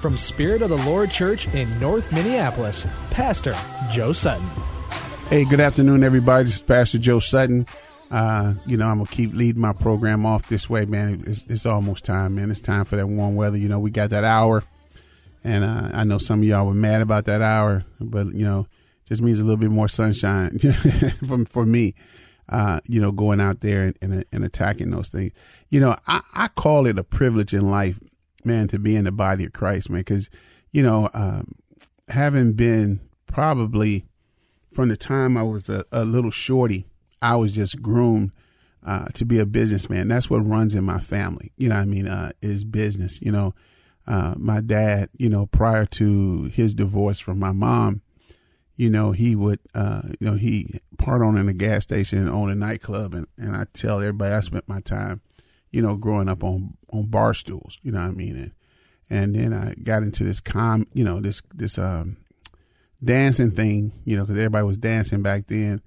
from Spirit of the Lord Church in North Minneapolis, Pastor Joe Sutton. Hey, good afternoon, everybody. This is Pastor Joe Sutton. Uh, you know, I'm gonna keep leading my program off this way, man. It's, it's almost time, man. It's time for that warm weather. You know, we got that hour, and uh, I know some of y'all were mad about that hour, but you know, just means a little bit more sunshine for for me. Uh, you know, going out there and, and, and attacking those things. You know, I, I call it a privilege in life, man, to be in the body of Christ, man, because you know, um, having been probably from the time I was a, a little shorty I was just groomed uh, to be a businessman. That's what runs in my family. You know, I mean, uh, is business. You know, uh, my dad. You know, prior to his divorce from my mom, you know, he would, uh, you know, he part in a gas station and own a nightclub, and and I tell everybody I spent my time, you know, growing up on on bar stools. You know what I mean? And and then I got into this com, you know, this this um dancing thing, you know, because everybody was dancing back then.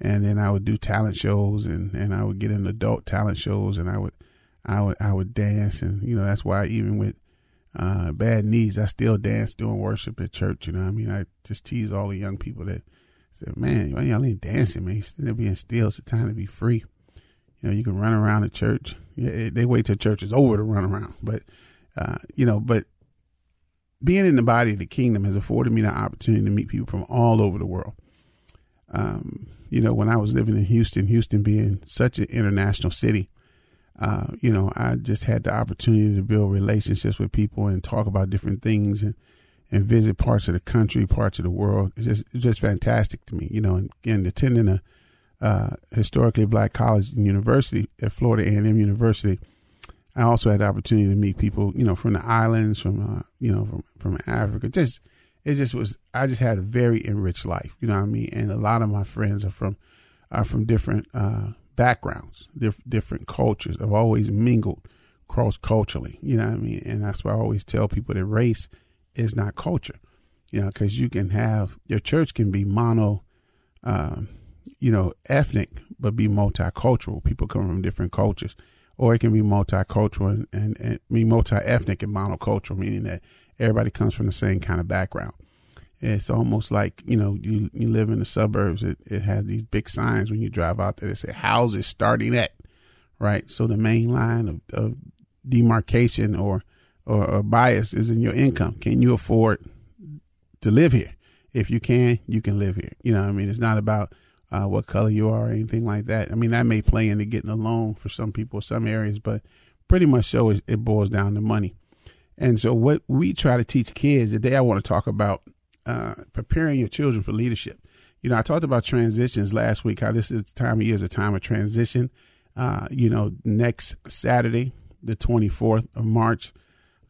And then I would do talent shows and, and I would get in adult talent shows and I would I would I would dance. And you know that's why even with uh, bad knees I still dance doing worship at church you know I mean? I just tease all the young people that say man y'all ain't dancing man? You're being still. It's the time to be free you know you can run around the church. Yeah, they wait till church is over to run around. But uh, you know but being in the body of the kingdom has afforded me the opportunity to meet people from all over the world. Um, you know, when I was living in Houston, Houston being such an international city, uh, you know, I just had the opportunity to build relationships with people and talk about different things and, and visit parts of the country, parts of the world. It's just, it's just fantastic to me, you know, and, and attending a uh, historically black college and university at Florida A&M University. I also had the opportunity to meet people, you know, from the islands, from, uh, you know, from, from Africa, just it just was I just had a very enriched life, you know what I mean? And a lot of my friends are from are from different uh, backgrounds, diff- different cultures. I've always mingled cross culturally, you know what I mean? And that's why I always tell people that race is not culture, you know, because you can have your church can be mono, um, you know, ethnic, but be multicultural. People come from different cultures, or it can be multicultural and, and, and be multi ethnic and monocultural, meaning that everybody comes from the same kind of background. It's almost like you know you you live in the suburbs. It it has these big signs when you drive out there that say houses starting at, right? So the main line of, of demarcation or, or or bias is in your income. Can you afford to live here? If you can, you can live here. You know, I mean, it's not about uh, what color you are or anything like that. I mean, that may play into getting a loan for some people, some areas, but pretty much so it, it boils down to money. And so, what we try to teach kids today, I want to talk about uh, preparing your children for leadership. You know, I talked about transitions last week. How this is the time of year is a time of transition. Uh, you know, next Saturday, the twenty fourth of March,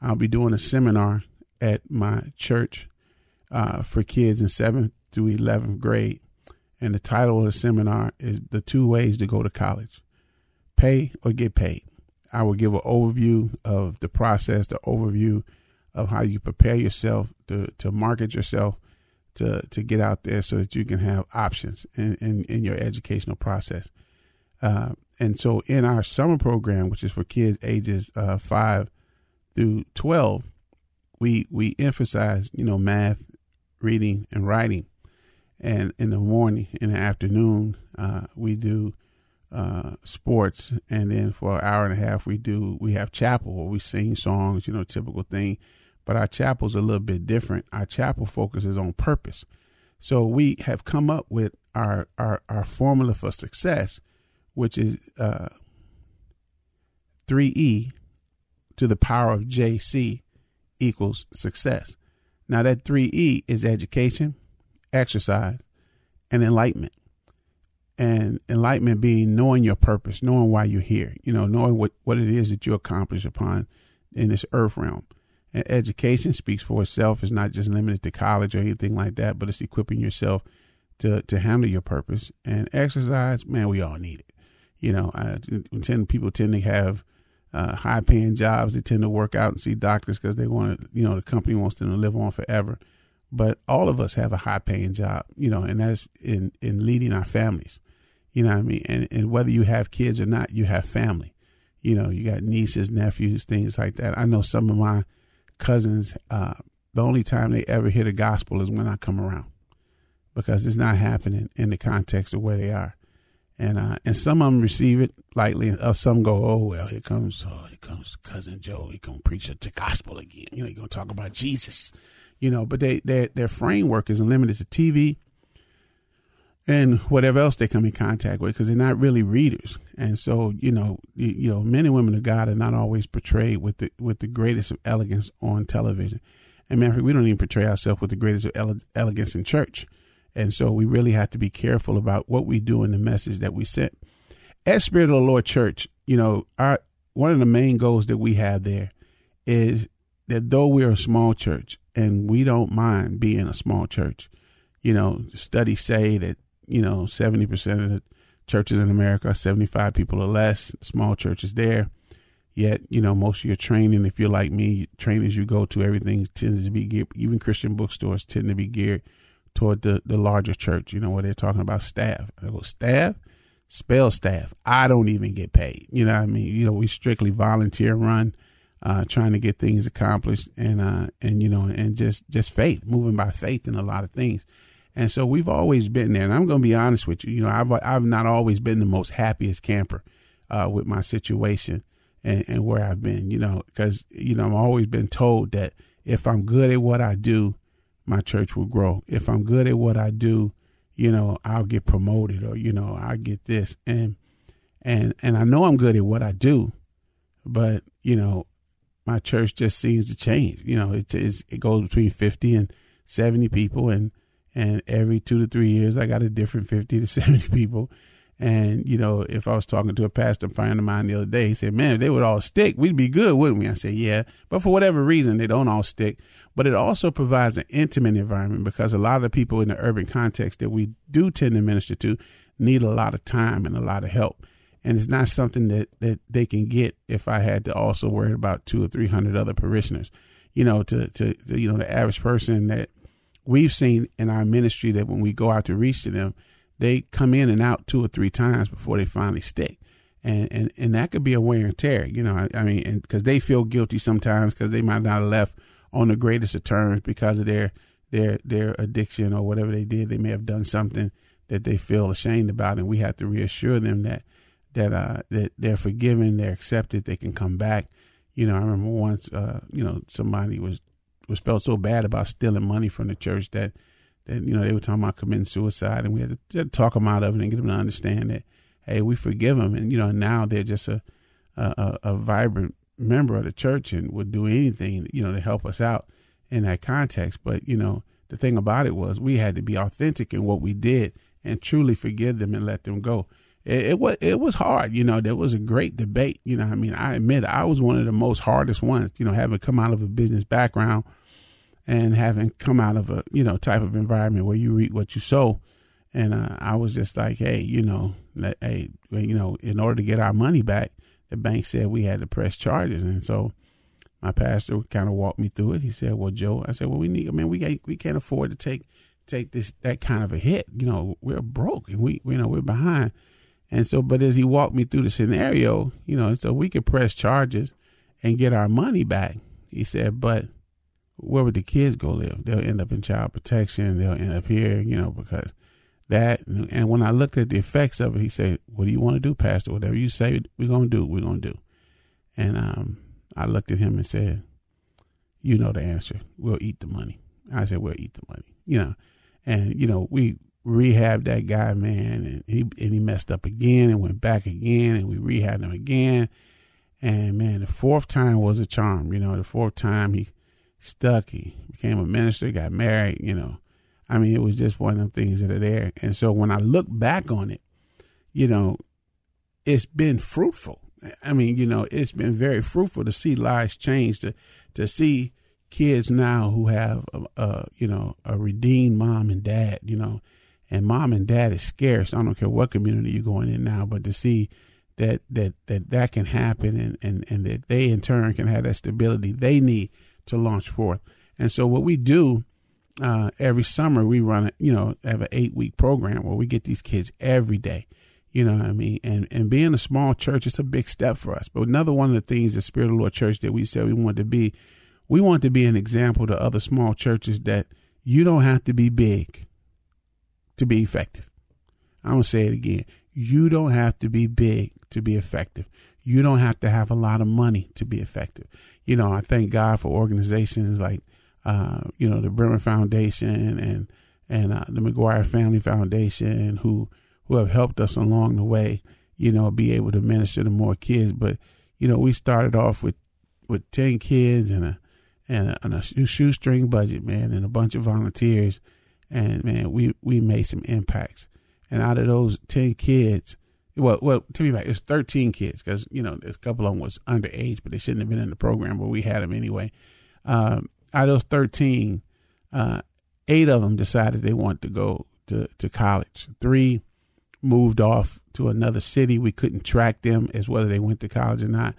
I'll be doing a seminar at my church uh, for kids in seventh through eleventh grade, and the title of the seminar is "The Two Ways to Go to College: Pay or Get Paid." I will give an overview of the process, the overview of how you prepare yourself to, to market yourself to, to get out there so that you can have options in, in, in your educational process. Uh, and so in our summer program, which is for kids ages uh, 5 through 12, we, we emphasize, you know, math, reading, and writing. And in the morning, in the afternoon, uh, we do uh, sports, and then for an hour and a half we do we have chapel where we sing songs, you know, typical thing. but our chapel's a little bit different. Our chapel focuses on purpose. So we have come up with our our, our formula for success, which is uh, 3E to the power of JC equals success. Now, that 3E is education, exercise, and enlightenment. And enlightenment being knowing your purpose, knowing why you're here, you know, knowing what, what it is that you accomplish upon in this earth realm. And education speaks for itself. It's not just limited to college or anything like that, but it's equipping yourself to, to handle your purpose. And exercise, man, we all need it. You know, I tend, people tend to have uh, high paying jobs. They tend to work out and see doctors because they want to, you know, the company wants them to live on forever. But all of us have a high paying job, you know, and that's in, in leading our families. You know what I mean? And, and whether you have kids or not, you have family. You know, you got nieces, nephews, things like that. I know some of my cousins, uh, the only time they ever hear the gospel is when I come around because it's not happening in the context of where they are and uh, and some of them receive it lightly, and uh, some go, "Oh well, here comes, oh, here comes cousin Joe. He gonna preach the gospel again. You know, he gonna talk about Jesus. You know, but they their their framework is limited to TV and whatever else they come in contact with because they're not really readers. And so, you know, you, you, know, men and women of God are not always portrayed with the with the greatest of elegance on television. And man, we don't even portray ourselves with the greatest of ele- elegance in church. And so we really have to be careful about what we do in the message that we send. At Spirit of the Lord Church, you know, our one of the main goals that we have there is that though we're a small church and we don't mind being a small church, you know, studies say that, you know, 70% of the churches in America are 75 people or less, small churches there. Yet, you know, most of your training, if you're like me, trainings you go to, everything tends to be geared, even Christian bookstores tend to be geared toward the, the larger church, you know, where they're talking about staff. I go, staff? Spell staff. I don't even get paid. You know I mean? You know, we strictly volunteer run, uh, trying to get things accomplished and, uh, and, you know, and just, just faith, moving by faith in a lot of things. And so we've always been there. And I'm going to be honest with you. You know, I've, I've not always been the most happiest camper, uh, with my situation and, and where I've been, you know, because, you know, I've always been told that if I'm good at what I do, my church will grow. If I'm good at what I do, you know, I'll get promoted or, you know, I get this. And and and I know I'm good at what I do, but, you know, my church just seems to change. You know, it it goes between 50 and 70 people and and every 2 to 3 years I got a different 50 to 70 people and, you know, if I was talking to a pastor friend of mine the other day, he said, Man, if they would all stick, we'd be good, wouldn't we? I said, Yeah. But for whatever reason, they don't all stick. But it also provides an intimate environment because a lot of the people in the urban context that we do tend to minister to need a lot of time and a lot of help. And it's not something that, that they can get if I had to also worry about two or three hundred other parishioners. You know, to, to, to you know, the average person that we've seen in our ministry that when we go out to reach to them, they come in and out two or three times before they finally stick. And, and, and that could be a wear and tear, you know. I, I mean, because they feel guilty sometimes because they might not have left on the greatest of terms because of their their their addiction or whatever they did. They may have done something that they feel ashamed about, and we have to reassure them that that uh, that they're forgiven, they're accepted, they can come back. You know, I remember once, uh, you know, somebody was was felt so bad about stealing money from the church that that you know they were talking about committing suicide, and we had to, talk them out of it and get them to understand that hey, we forgive them, and you know now they're just a a, a vibrant member of the church and would do anything you know to help us out in that context. But you know the thing about it was we had to be authentic in what we did and truly forgive them and let them go. It, it, was it was hard, you know. There was a great debate, you know. I mean, I admit I was one of the most hardest ones, you know, having come out of a business background and having come out of a you know type of environment where you reap what you sow and uh, I was just like hey you know let, hey you know in order to get our money back the bank said we had to press charges and so my pastor kind of walked me through it he said well Joe I said well we need I mean we can't, we can't afford to take take this that kind of a hit you know we're broke and we you know we're behind and so but as he walked me through the scenario you know so we could press charges and get our money back he said but where would the kids go live? They'll end up in child protection. They'll end up here, you know, because that. And when I looked at the effects of it, he said, "What do you want to do, Pastor? Whatever you say, we're gonna do. We're gonna do." And um, I looked at him and said, you know the answer. We'll eat the money. I said, we'll eat the money. You know, and you know we rehabbed that guy, man, and he and he messed up again and went back again, and we rehabbed him again. And man, the fourth time was a charm. You know, the fourth time he stuck. He became a minister, got married. You know, I mean, it was just one of them things that are there. And so when I look back on it, you know, it's been fruitful. I mean, you know, it's been very fruitful to see lives change, to to see kids now who have, a, a, you know, a redeemed mom and dad, you know, and mom and dad is scarce. I don't care what community you're going in now, but to see that that that that can happen and and and that they in turn can have that stability they need to launch forth. And so what we do uh, every summer, we run, a, you know, have an eight week program where we get these kids every day. You know what I mean? And and being a small church, it's a big step for us. But another one of the things, the Spirit of the Lord Church that we said we want to be, we want to be an example to other small churches that you don't have to be big to be effective. I'm going to say it again. You don't have to be big to be effective. You don't have to have a lot of money to be effective. You know, I thank God for organizations like, uh, you know, the Bremer Foundation and and uh, the McGuire Family Foundation who who have helped us along the way. You know, be able to minister to more kids. But you know, we started off with with ten kids and a and a, and a shoestring budget, man, and a bunch of volunteers, and man, we we made some impacts. And out of those ten kids, well, well, to be back, it's thirteen kids because you know a couple of them was underage, but they shouldn't have been in the program, but we had them anyway. Um, out of those thirteen, uh, eight of them decided they wanted to go to to college. Three moved off to another city. We couldn't track them as whether they went to college or not,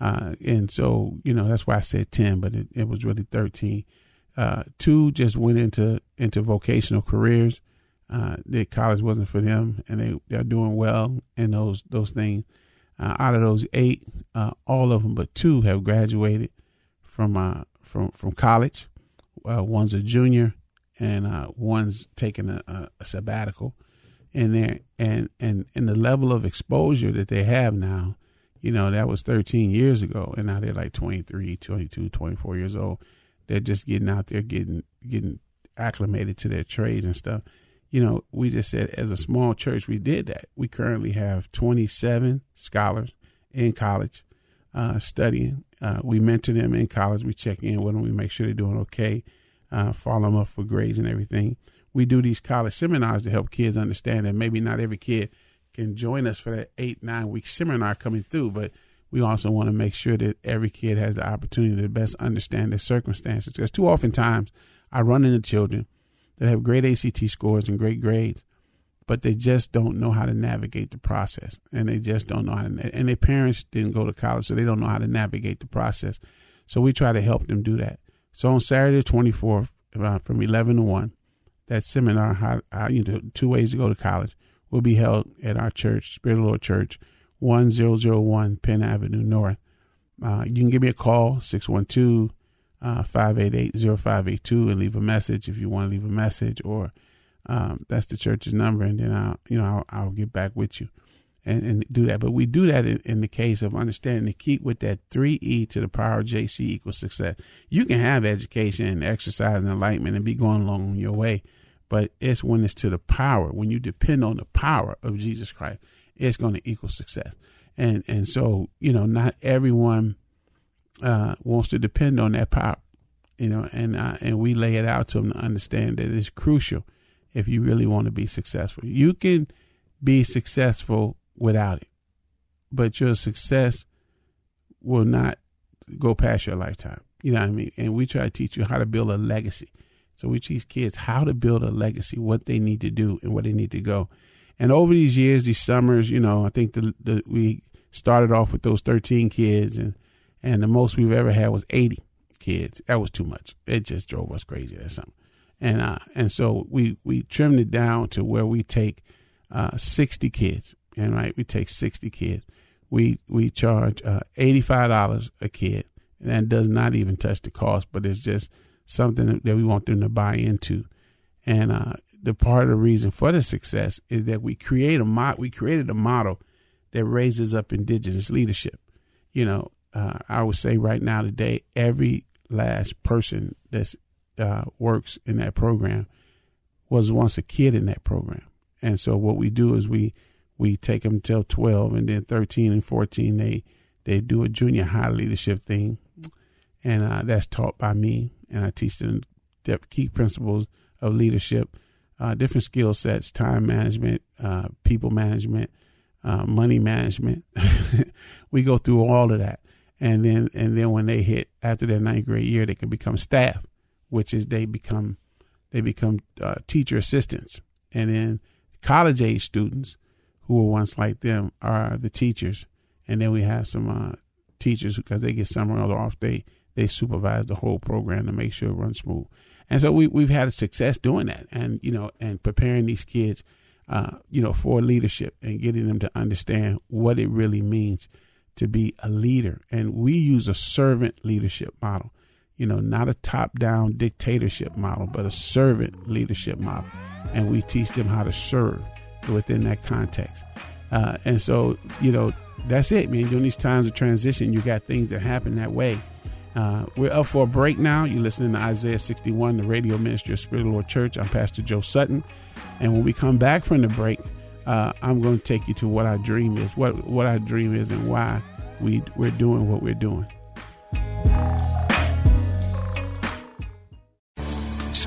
uh, and so you know that's why I said ten, but it, it was really thirteen. Uh, two just went into into vocational careers uh, that college wasn't for them, and they they're doing well in those those things. Uh, out of those eight, uh, all of them but two have graduated from uh, from from college. Uh, one's a junior, and one's taking a, a, sabbatical. in there, and and and the level of exposure that they have now, you know, that was 13 years ago, and now they're like 23, 22, 24 years old. They're just getting out there, getting getting acclimated to their trades and stuff you know, we just said as a small church, we did that. We currently have 27 scholars in college uh, studying. Uh, we mentor them in college. We check in with them. We make sure they're doing okay, uh, follow them up for grades and everything. We do these college seminars to help kids understand that maybe not every kid can join us for that eight, nine week seminar coming through, but we also want to make sure that every kid has the opportunity to best understand their circumstances. Because too often times I run into children that have great ACT scores and great grades, but they just don't know how to navigate the process, and they just don't know how to. And their parents didn't go to college, so they don't know how to navigate the process. So we try to help them do that. So on Saturday, twenty fourth, from eleven to one, that seminar, how, how you know, two ways to go to college, will be held at our church, Spirit of the Lord Church, one zero zero one Penn Avenue North. Uh, you can give me a call, 612 uh, 588-0582 and leave a message if you want to leave a message or um, that's the church's number and then I'll you know I'll, I'll get back with you and, and do that. But we do that in, in the case of understanding to keep with that 3e to the power of jc equals success. You can have education and exercise and enlightenment and be going along your way but it's when it's to the power when you depend on the power of jesus christ it's going to equal success and and so you know not everyone uh, wants to depend on that power, you know, and uh, and we lay it out to them to understand that it's crucial if you really want to be successful. You can be successful without it, but your success will not go past your lifetime. You know what I mean? And we try to teach you how to build a legacy. So we teach kids how to build a legacy, what they need to do, and where they need to go. And over these years, these summers, you know, I think the, the we started off with those 13 kids and and the most we've ever had was 80 kids. That was too much. It just drove us crazy or something. And uh, and so we we trimmed it down to where we take uh, 60 kids, and right, we take 60 kids. We we charge uh, $85 a kid, and that does not even touch the cost, but it's just something that we want them to buy into. And uh, the part of the reason for the success is that we create a mo- we created a model that raises up indigenous leadership. You know, uh, I would say right now today, every last person that uh, works in that program was once a kid in that program. And so what we do is we we take them till 12 and then 13 and 14 they they do a junior high leadership thing and uh, that's taught by me and i teach them the key principles of leadership uh, different skill sets time management uh, people management uh, money management we go through all of that and then and then when they hit after their ninth grade year they can become staff which is they become they become uh, teacher assistants and then college age students who were once like them are the teachers, and then we have some uh, teachers because they get summer off. They they supervise the whole program to make sure it runs smooth. And so we we've had a success doing that, and you know, and preparing these kids, uh, you know, for leadership and getting them to understand what it really means to be a leader. And we use a servant leadership model, you know, not a top down dictatorship model, but a servant leadership model. And we teach them how to serve within that context. Uh, and so, you know, that's it, man. During these times of transition, you got things that happen that way. Uh, we're up for a break now. You're listening to Isaiah 61, the radio ministry of Spirit of the Lord Church. I'm Pastor Joe Sutton. And when we come back from the break, uh, I'm going to take you to what our dream is, what, what our dream is, and why we, we're doing what we're doing.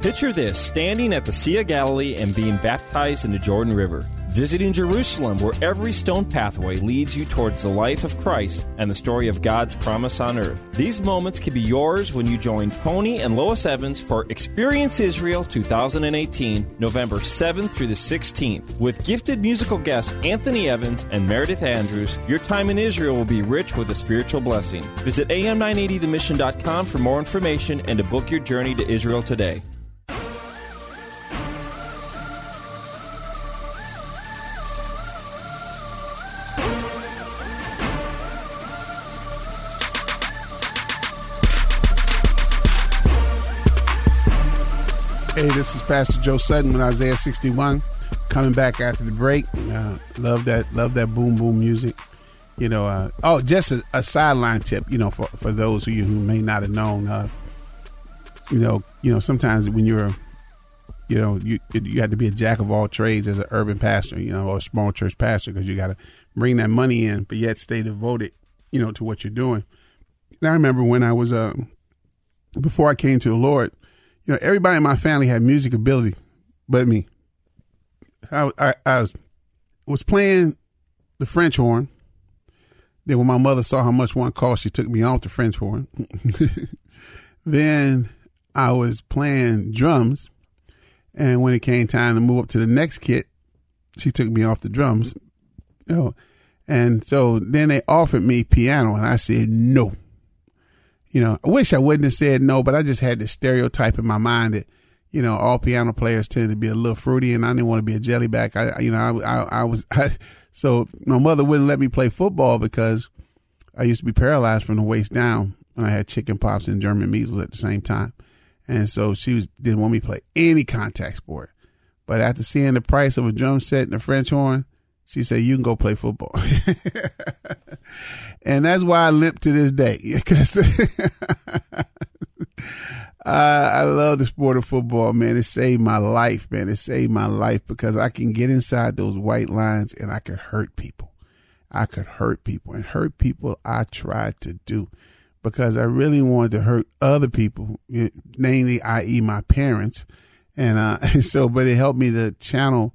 Picture this standing at the Sea of Galilee and being baptized in the Jordan River. Visiting Jerusalem, where every stone pathway leads you towards the life of Christ and the story of God's promise on earth. These moments can be yours when you join Tony and Lois Evans for Experience Israel 2018, November 7th through the 16th. With gifted musical guests Anthony Evans and Meredith Andrews, your time in Israel will be rich with a spiritual blessing. Visit am980themission.com for more information and to book your journey to Israel today. Pastor Joe Sutton with Isaiah 61. Coming back after the break. Uh, love that, love that boom boom music. You know, uh, oh, just a, a, sideline tip. You know, for for those of you who may not have known, uh, you know, you know, sometimes when you're, you know, you you have to be a jack of all trades as an urban pastor, you know, or a small church pastor because you got to bring that money in, but yet stay devoted, you know, to what you're doing. And I remember when I was uh, before I came to the Lord you know, everybody in my family had music ability, but me. I, I, I was, was playing the French horn. Then when my mother saw how much one cost, she took me off the French horn. then I was playing drums. And when it came time to move up to the next kit, she took me off the drums. Know, and so then they offered me piano, and I said no you know, I wish I wouldn't have said no, but I just had this stereotype in my mind that, you know, all piano players tend to be a little fruity, and I didn't want to be a jellyback. I, you know, I, I, I was, I, so my mother wouldn't let me play football because I used to be paralyzed from the waist down, and I had chicken pox and German measles at the same time, and so she was didn't want me to play any contact sport. But after seeing the price of a drum set and a French horn, she said, "You can go play football," and that's why I limp to this day. Because I love the sport of football, man. It saved my life, man. It saved my life because I can get inside those white lines and I can hurt people. I could hurt people and hurt people. I tried to do because I really wanted to hurt other people, namely, i.e., my parents, and uh, so. But it helped me to channel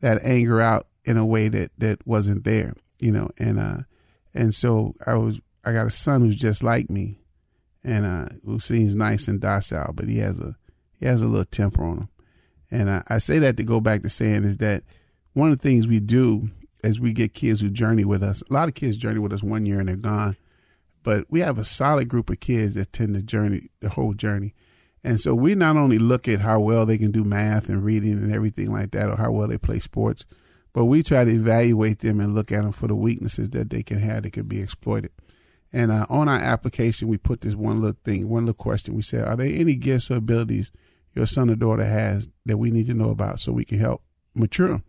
that anger out in a way that that wasn't there, you know. And uh, and so I was I got a son who's just like me, and uh, who seems nice and docile, but he has a he has a little temper on him. And I, I say that to go back to saying is that one of the things we do as we get kids who journey with us. A lot of kids journey with us one year and they're gone, but we have a solid group of kids that tend to journey the whole journey. And so we not only look at how well they can do math and reading and everything like that, or how well they play sports, but we try to evaluate them and look at them for the weaknesses that they can have that could be exploited. And uh, on our application, we put this one little thing, one little question. We said, "Are there any gifts or abilities your son or daughter has that we need to know about so we can help mature them?"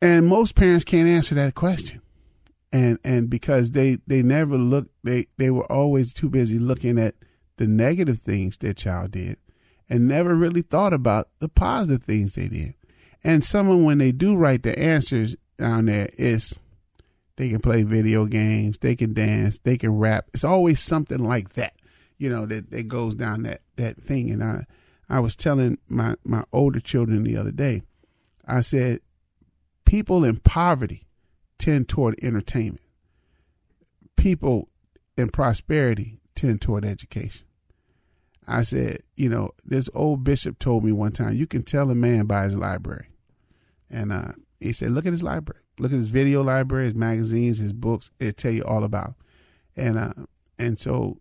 And most parents can't answer that question, and and because they they never look, they they were always too busy looking at the negative things their child did, and never really thought about the positive things they did. And someone when they do write the answers down there is they can play video games, they can dance, they can rap. It's always something like that, you know, that, that goes down that, that thing. And I, I was telling my, my older children the other day, I said, people in poverty tend toward entertainment. People in prosperity tend toward education. I said, you know, this old bishop told me one time, you can tell a man by his library. And uh, he said, look at his library look at his video library, his magazines, his books. It'll tell you all about. And uh, and so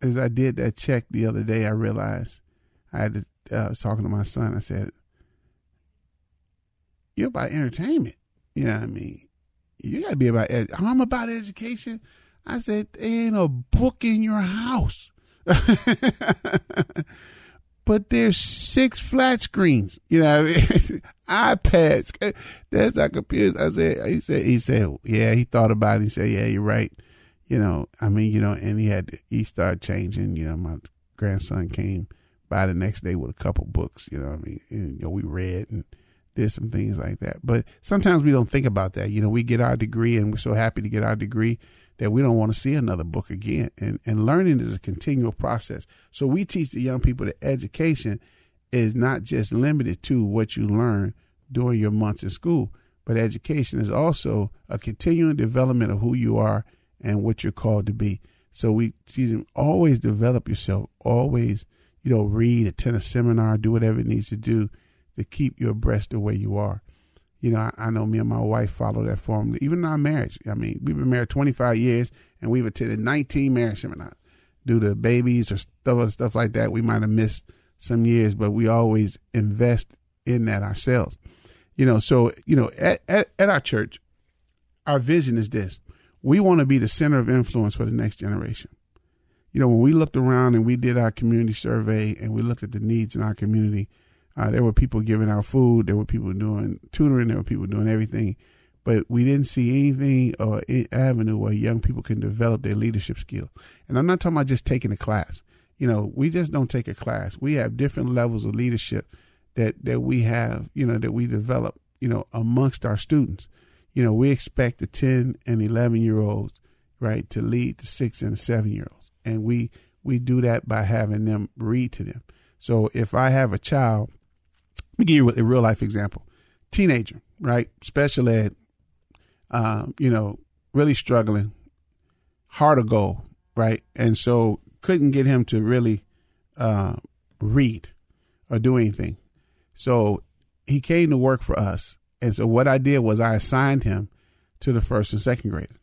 as I did that check the other day, I realized I had to. Uh, was talking to my son. I said, "You're about entertainment. You know what I mean? You got to be about. Ed- I'm about education." I said, "There ain't a book in your house." but there's six flat screens. You know, I mean? iPads. That's not computers. I said, he said, he said, yeah. He thought about it. He said, yeah, you're right. You know, I mean, you know, and he had he started changing. You know, my grandson came by the next day with a couple books. You know, I mean, and, you know, we read and did some things like that. But sometimes we don't think about that. You know, we get our degree and we're so happy to get our degree that we don't want to see another book again. And and learning is a continual process. So we teach the young people that education is not just limited to what you learn during your months in school, but education is also a continuing development of who you are and what you're called to be. So we them always develop yourself, always, you know, read, attend a seminar, do whatever it needs to do to keep you abreast of where you are. You know, I, I know me and my wife follow that formula, even in our marriage. I mean, we've been married 25 years and we've attended 19 marriage seminars. Due to babies or stuff, stuff like that, we might have missed some years, but we always invest in that ourselves. You know, so, you know, at, at, at our church, our vision is this we want to be the center of influence for the next generation. You know, when we looked around and we did our community survey and we looked at the needs in our community, uh, there were people giving out food, there were people doing tutoring, there were people doing everything, but we didn't see anything or any avenue where young people can develop their leadership skill. And I'm not talking about just taking a class. You know, we just don't take a class. We have different levels of leadership that that we have, you know, that we develop, you know, amongst our students. You know, we expect the 10 and 11 year olds, right, to lead the 6 and 7 year olds. And we we do that by having them read to them. So if I have a child, let me give you a real life example. Teenager, right? Special ed, uh, you know, really struggling, hard to go, right? And so couldn't get him to really uh, read or do anything. So he came to work for us. And so what I did was I assigned him to the first and second graders.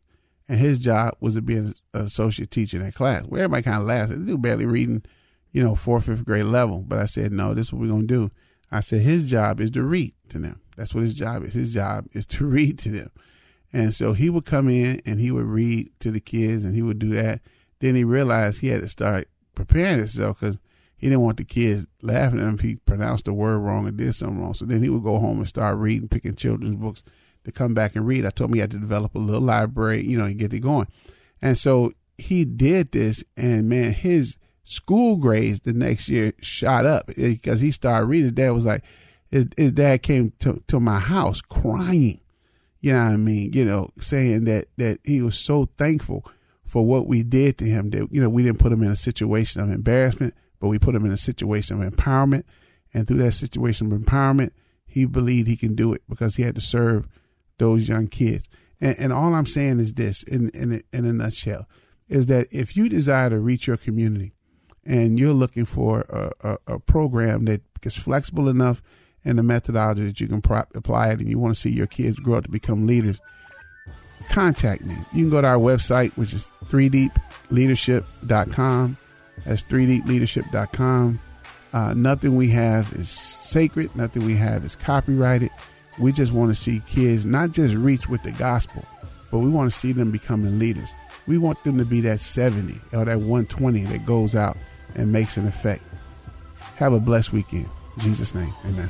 And his job was to be an associate teacher in that class. Where everybody kind of laughs. They do barely reading, you know, fourth, fifth grade level. But I said, no, this is what we're going to do. I said, his job is to read to them. That's what his job is. His job is to read to them. And so he would come in and he would read to the kids and he would do that. Then he realized he had to start preparing himself because he didn't want the kids laughing at him if he pronounced the word wrong or did something wrong. So then he would go home and start reading, picking children's books to come back and read. I told him he had to develop a little library, you know, and get it going. And so he did this, and man, his school grades the next year shot up eh, because he started reading. His dad was like, his, his dad came to, to my house crying, you know what I mean? You know, saying that, that he was so thankful for what we did to him that, you know, we didn't put him in a situation of embarrassment but we put him in a situation of empowerment. And through that situation of empowerment, he believed he can do it because he had to serve those young kids. And, and all I'm saying is this, in, in, in a nutshell, is that if you desire to reach your community and you're looking for a, a, a program that is flexible enough and the methodology that you can pro- apply it and you want to see your kids grow up to become leaders, contact me. You can go to our website, which is 3deepleadership.com That's 3dleadership.com. Uh, nothing we have is sacred. Nothing we have is copyrighted. We just want to see kids not just reach with the gospel, but we want to see them becoming leaders. We want them to be that 70 or that 120 that goes out and makes an effect. Have a blessed weekend. In Jesus' name, amen.